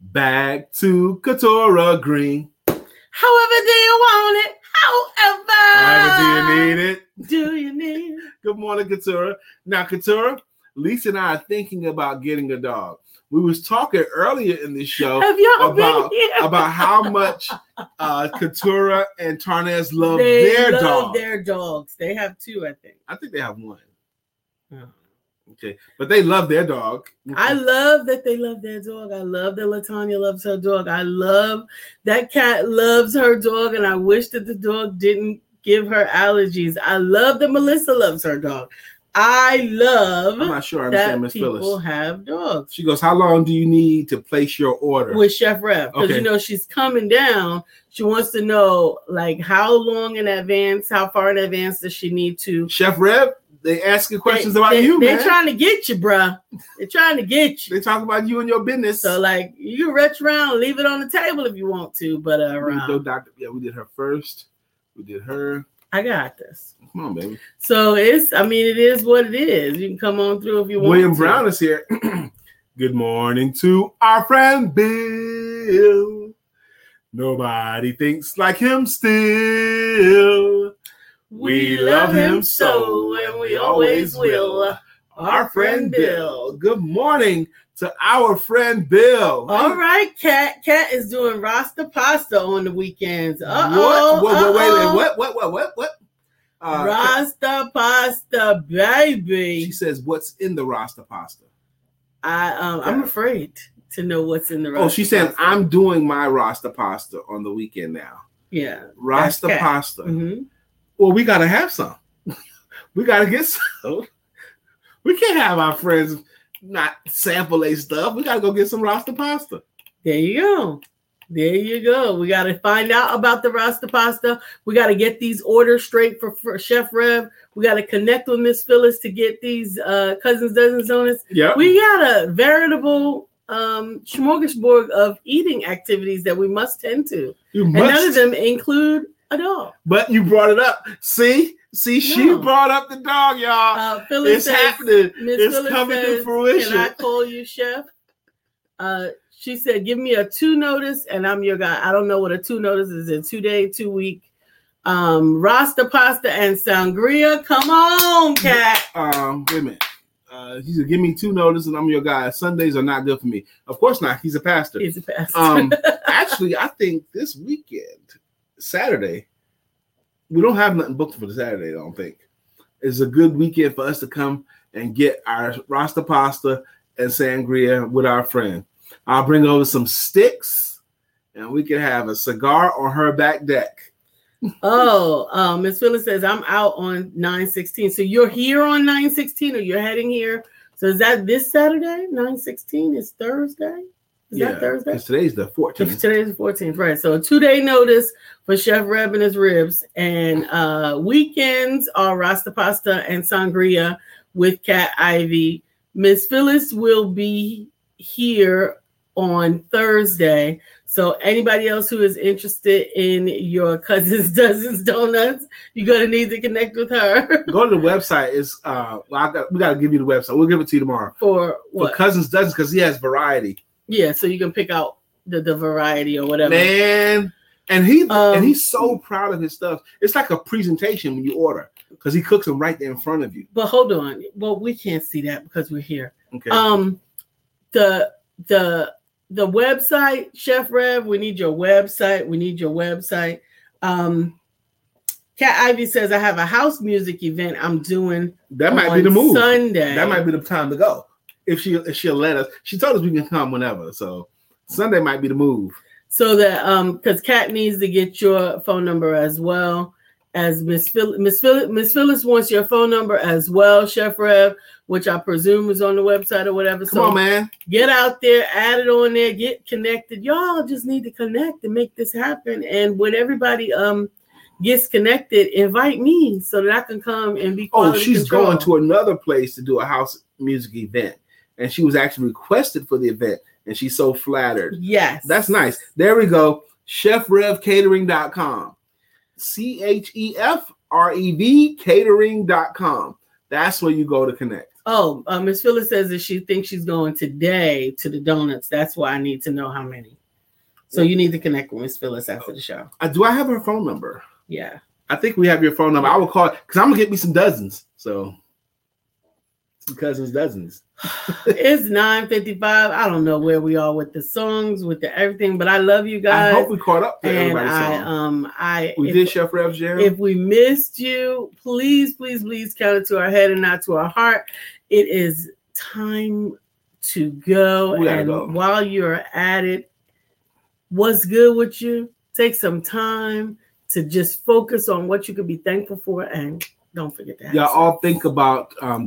Back to Couture Green. However, do you want it? However, However, do you need it? Do you need it? Good morning, Keturah. Now, Keturah, Lisa and I are thinking about getting a dog. We was talking earlier in the show about- about how much uh Keturah and Tarnez love they their love dog. their dogs. They have two, I think. I think they have one. Oh. Okay, but they love their dog. I love that they love their dog. I love that Latanya loves her dog. I love that cat loves her dog, and I wish that the dog didn't give her allergies. I love that Melissa loves her dog. I love I'm not sure I understand Miss people Phyllis. have dogs. She goes, "How long do you need to place your order?" with Chef Rev because Okay. you know she's coming down. She wants to know like how long in advance, how far in advance does she need to? Chef Rev, they asking questions They- about they, you, They're man. trying to get you, bruh. They're trying to get you. they talk about you and your business. So like you can retch around, leave it on the table if you want to, but uh, We around. go doctor. Yeah, we did her first. We did her. I got this. Come on, baby. So it's, I mean, it is what it is. You can come on through if you want. William to. Brown is here. Good morning to our friend Bill. Nobody thinks like him still. We love him so, and we always will. Our friend Bill. Good morning to our friend Bill. All right, Cat. Cat is doing Rasta pasta on the weekends. Uh-oh, What? Wait, wait, wait, wait. What? What? What? What? What? Uh, Rasta pasta, baby. she says, "What's in the Rasta pasta?" I um I'm afraid to know what's in the Rasta Oh, she's saying pasta. I'm doing my Rasta pasta on the weekend now. yeah. Rasta pasta. hmm Well, we gotta have some. we gotta get some. We can't have our friends not sample a stuff. We gotta go get some Rasta pasta. There you go. There you go. We got to find out about the Rasta pasta. We got to get these orders straight for, for Chef Rev. We got to connect with Miss Phyllis to get these uh, Cuzins, dozens, donuts. Yeah. We got a veritable um, smorgasbord of eating activities that we must tend to, you and none of them include a dog. but you brought it up. See, see, she brought up the dog, y'all. Uh, it's says, happening. Miss It's Phyllis coming to fruition. Can I call you chef? Uh, she said, "Give me a two notice, and I'm your guy." I don't know what a two notice is. A two day, two week. Um, Rasta pasta and sangria. Come on, cat. Um, wait a minute. Uh, he said, "Give me two notices, and I'm your guy." Sundays are not good for me. Of course not. He's a pastor. He's a pastor. Um, actually, I think this weekend, Saturday, we don't have nothing booked for the Saturday. I don't think it's a good weekend for us to come and get our Rasta pasta and sangria with our friend. I'll bring over some sticks, and we can have a cigar on her back deck. oh, uh, Miss Phyllis says I'm out on nine sixteen. So you're here on nine sixteen, or you're heading here. So is that this Saturday? Nine sixteen is Thursday. Is yeah, that Thursday? today's the 14th. Today's the 14th, right? So a two day notice for Chef Rev and his ribs, and uh weekends are Rasta Pasta and Sangria with Cat Ivy. Miss Phyllis will be here on Thursday. So anybody else who is interested in your Cuzins dozens donuts, you're gonna need to connect with her Go to the website. It's uh, well, I got, we got to give you the website. We'll give it to you tomorrow. for For what? Cuzins Dozens, because he has variety. Yeah, so you can pick out the, the variety or whatever. Man, and he Um, and he's so proud of his stuff. It's like a presentation when you order because he cooks them right there in front of you. But hold on. Well, we can't see that because we're here. Okay. Um, the the the website, Chef Rev. We need your website. We need your website. Um, Cat Ivy says I have a house music event I'm doing that might be the move. Sunday. That might be the time to go. If she if she'll let us. She told us we can come whenever. So Sunday might be the move. so that um because Cat needs to get your phone number as well as Miss Phil Miss Phil Miss Phyllis wants your phone number as well, Chef Rev, which I presume is on the website or whatever. Come so on, man. get out there, add it on there, get connected. Y'all just need to connect and make this happen. And when everybody um gets connected, invite me so that I can come and be. Oh, she's control. going to another place to do a house music event, and she was actually requested for the event, and she's so flattered. Yes, That's nice. There we go. ChefRevCatering.com. C H E F R E V catering.com. That's where you go to connect. Oh, uh, Miss Phyllis says that she thinks she's going today to the donuts. That's why I need to know how many. So you need to connect with Miss Phyllis after the show. Uh, do I have her phone number? Yeah. I think we have your phone number. I will call because I'm gonna get me some dozens. So Cuzins dozens. it's 9.55. I don't know where we are with the songs, with the everything, but I love you guys. I hope we caught up to and everybody's I song. um I we if- did Chef Rev Jam. If we missed you, please, please, please count it to our head and not to our heart. It is time to go. And go. while you're at it, what's good with you? Take some time to just focus on what you could be thankful for and don't forget that. Y'all all think about um, that.